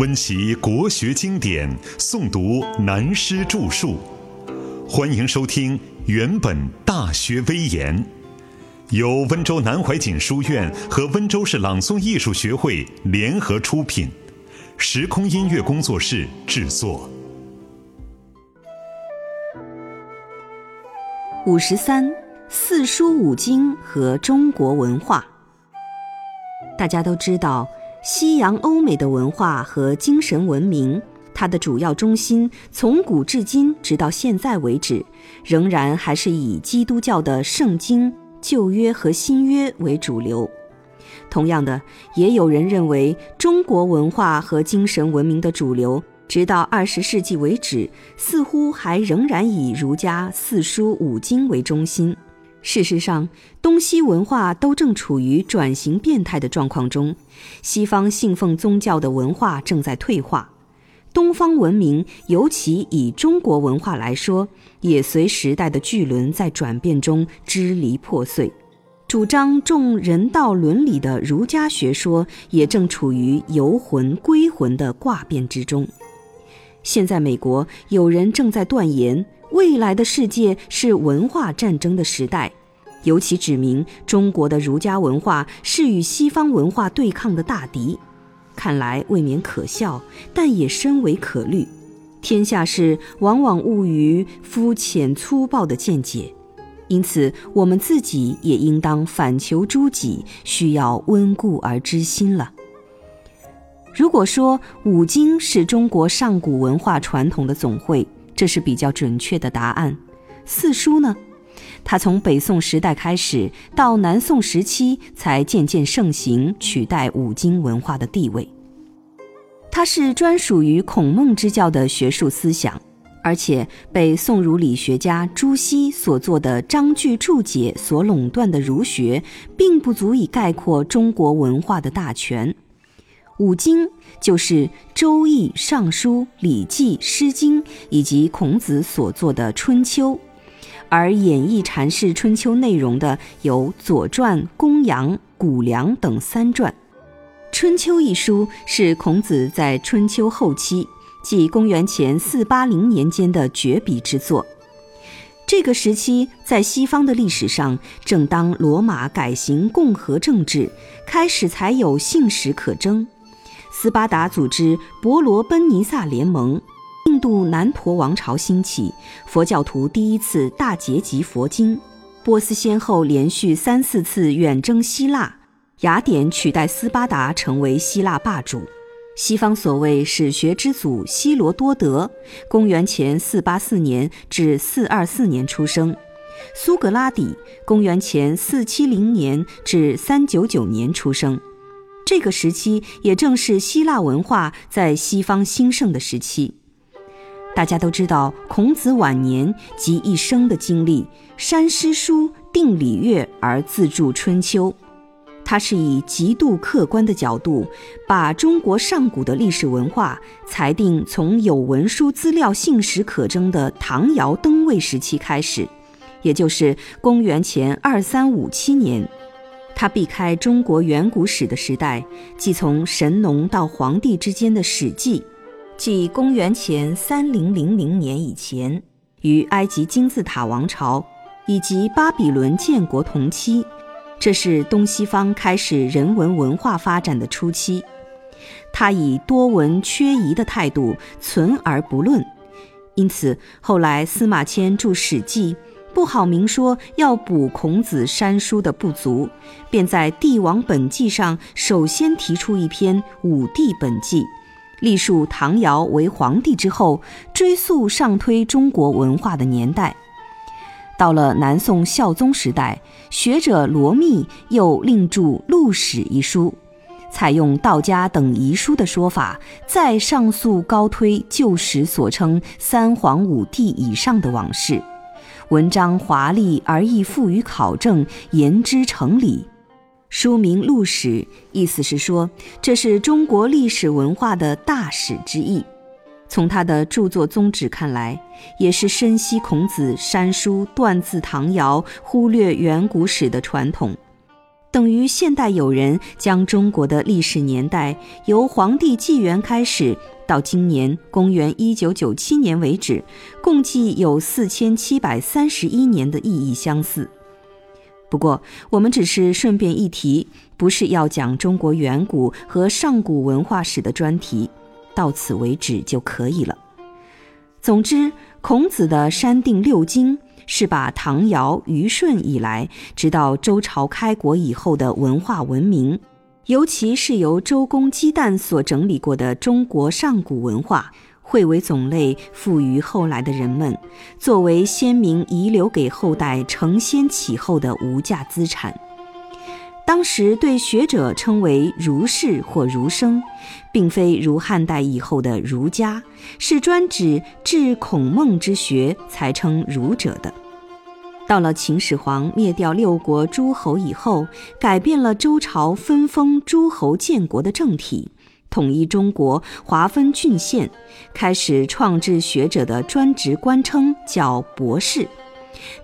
温习国学经典，诵读南师著述。欢迎收听《原本大学威严》，由温州南怀瑾书院和温州市朗诵艺术学会联合出品，时空音乐工作室制作。五十三，四书五经和中国文化。大家都知道。西洋欧美的文化和精神文明，它的主要中心从古至今，直到现在为止，仍然还是以基督教的圣经、旧约和新约为主流。同样的，也有人认为，中国文化和精神文明的主流，直到二十世纪为止，似乎还仍然以儒家四书五经为中心。事实上，东西文化都正处于转型变态的状况中。西方信奉宗教的文化正在退化，东方文明，尤其以中国文化来说，也随时代的巨轮在转变中支离破碎。主张重人道伦理的儒家学说也正处于游魂归魂的卦变之中。现在，美国有人正在断言。未来的世界是文化战争的时代，尤其指明中国的儒家文化是与西方文化对抗的大敌。看来未免可笑，但也深为可虑。天下事往往误于肤浅粗暴的见解，因此我们自己也应当反求诸己，需要温故而知新了。如果说五经是中国上古文化传统的总汇，这是比较准确的答案。四书呢，它从北宋时代开始，到南宋时期才渐渐盛行，取代五经文化的地位。它是专属于孔孟之教的学术思想，而且被宋儒理学家朱熹所做的章句注解所垄断的儒学，并不足以概括中国文化的大全。五经就是《周易》《尚书》《礼记》《诗经》以及孔子所作的《春秋》，而演绎阐释春秋内容的有《左传》《公羊》《谷梁》等三传。《春秋》一书是孔子在春秋后期，即公元前四八零年间的绝笔之作。这个时期在西方的历史上，正当罗马改行共和政治，开始才有信史可争。斯巴达组织伯罗奔尼撒联盟，印度南陀王朝兴起，佛教徒第一次大结集佛经。波斯先后连续三四次远征希腊，雅典取代斯巴达成为希腊霸主。西方所谓史学之祖希罗多德，公元前四八四年至四二四年出生；苏格拉底，公元前四七零年至三九九年出生。这个时期也正是希腊文化在西方兴盛的时期。大家都知道，孔子晚年及一生的经历，删诗书，定礼乐，而自著《春秋》。他是以极度客观的角度，把中国上古的历史文化裁定从有文书资料、信史可征的唐尧登位时期开始，也就是公元前二三五七年。他避开中国远古史的时代，即从神农到黄帝之间的史记，即公元前三零零零年以前，与埃及金字塔王朝以及巴比伦建国同期，这是东西方开始人文文化发展的初期。他以多闻缺疑的态度存而不论，因此后来司马迁著《史记》。不好明说要补孔子删书的不足，便在《帝王本纪》上首先提出一篇《武帝本纪》，历述唐尧为皇帝之后，追溯上推中国文化的年代。到了南宋孝宗时代，学者罗密又另著《陆史》一书，采用道家等遗书的说法，再上溯高推旧史所称三皇五帝以上的往事。文章华丽而易富于考证，言之成理。书名《陆史》，意思是说这是中国历史文化的大史之意。从他的著作宗旨看来，也是深悉孔子删书断字唐尧，忽略远古史的传统。等于现代有人将中国的历史年代由黄帝纪元开始到今年公元一九九七年为止，共计有四千七百三十一年的意义相似。不过，我们只是顺便一提，不是要讲中国远古和上古文化史的专题，到此为止就可以了。总之，孔子的删定六经。是把唐尧、虞舜以来，直到周朝开国以后的文化文明，尤其是由周公姬旦所整理过的中国上古文化，汇为种类，赋予后来的人们，作为先民遗留给后代承先启后的无价资产。当时对学者称为儒士或儒生，并非如汉代以后的儒家，是专指治孔孟之学才称儒者的。到了秦始皇灭掉六国诸侯以后，改变了周朝分封诸侯建国的政体，统一中国，划分郡县，开始创制学者的专职官称叫博士。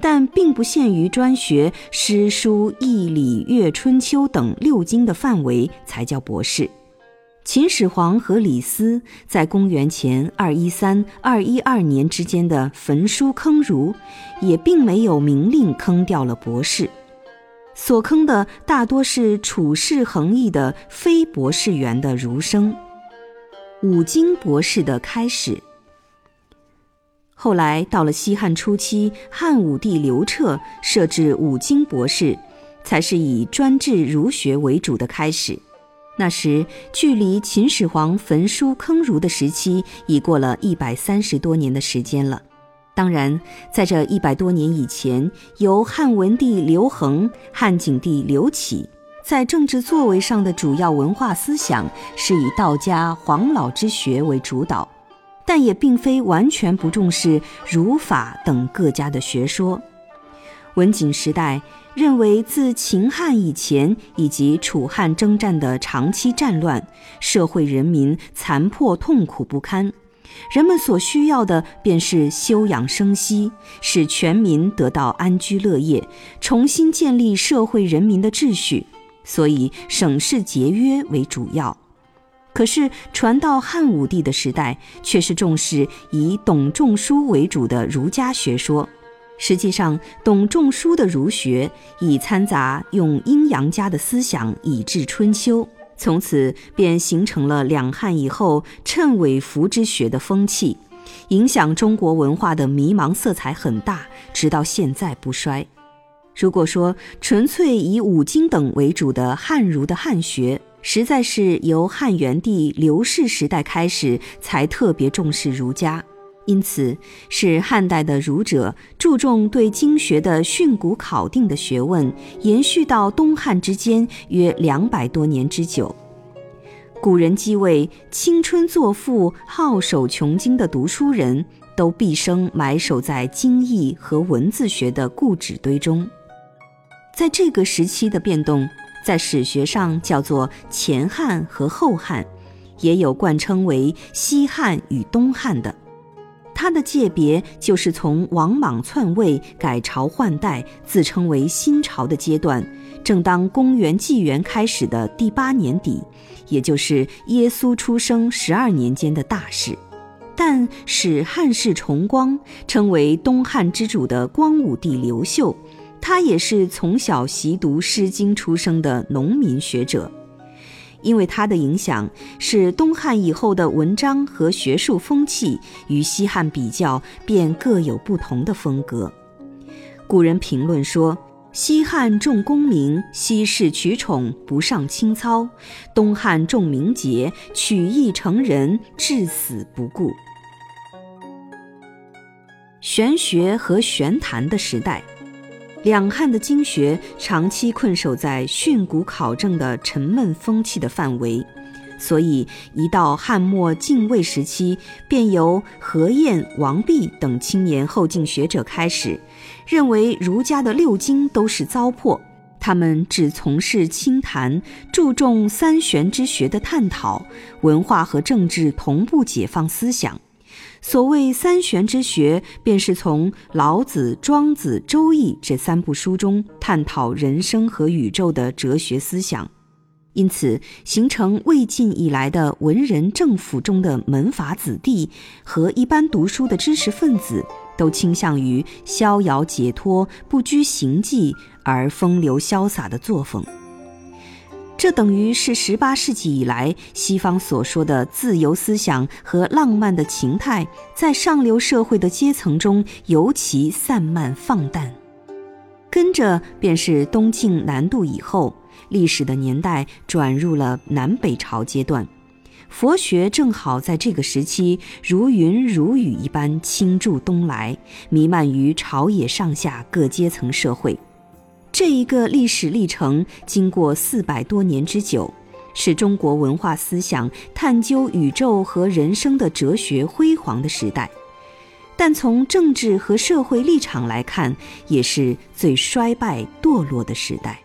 但并不限于专学诗书易礼乐春秋等六经的范围才叫博士。秦始皇和李斯在公元前二一三二一二年之间的焚书坑儒，也并没有明令坑掉了博士，所坑的大多是处世横溢的非博士员的儒生。五经博士的开始。后来到了西汉初期，汉武帝刘彻设置五经博士，才是以专治儒学为主的开始。那时距离秦始皇焚书坑儒的时期已过了一百三十多年的时间了。当然，在这一百多年以前，由汉文帝刘恒、汉景帝刘启在政治作为上的主要文化思想是以道家黄老之学为主导。但也并非完全不重视儒法等各家的学说。文景时代认为，自秦汉以前以及楚汉征战的长期战乱，社会人民残破痛苦不堪，人们所需要的便是休养生息，使全民得到安居乐业，重新建立社会人民的秩序，所以省事节约为主要。可是传到汉武帝的时代，却是重视以董仲舒为主的儒家学说。实际上，董仲舒的儒学已掺杂用阴阳家的思想以治春秋，从此便形成了两汉以后谶纬服之学的风气，影响中国文化的迷茫色彩很大，直到现在不衰。如果说纯粹以五经等为主的汉儒的汉学，实在是由汉元帝刘氏时代开始，才特别重视儒家，因此是汉代的儒者注重对经学的训诂考定的学问，延续到东汉之间约两百多年之久。古人即为青春作赋、好守穷经的读书人，都毕生埋首在经义和文字学的故纸堆中。在这个时期的变动。在史学上叫做前汉和后汉，也有冠称为西汉与东汉的。它的界别就是从王莽篡位、改朝换代，自称为新朝的阶段，正当公元纪元开始的第八年底，也就是耶稣出生十二年间的大事。但使汉室重光，称为东汉之主的光武帝刘秀。他也是从小习读《诗经》出生的农民学者，因为他的影响，使东汉以后的文章和学术风气与西汉比较，便各有不同的风格。古人评论说：“西汉重功名，西式取宠，不上清操；东汉重名节，取义成仁，至死不顾。”玄学和玄谈的时代。两汉的经学长期困守在训诂考证的沉闷风气的范围，所以一到汉末晋魏时期，便由何晏、王弼等青年后进学者开始，认为儒家的六经都是糟粕。他们只从事清谈，注重三玄之学的探讨，文化和政治同步解放思想。所谓三玄之学，便是从老子、庄子、周易这三部书中探讨人生和宇宙的哲学思想，因此形成魏晋以来的文人政府中的门阀子弟和一般读书的知识分子，都倾向于逍遥解脱、不拘形迹而风流潇洒的作风。这等于是十八世纪以来西方所说的自由思想和浪漫的情态，在上流社会的阶层中尤其散漫放淡。跟着便是东晋南渡以后，历史的年代转入了南北朝阶段，佛学正好在这个时期如云如雨一般倾注东来，弥漫于朝野上下各阶层社会。这一个历史历程经过四百多年之久，是中国文化思想探究宇宙和人生的哲学辉煌的时代，但从政治和社会立场来看，也是最衰败堕落的时代。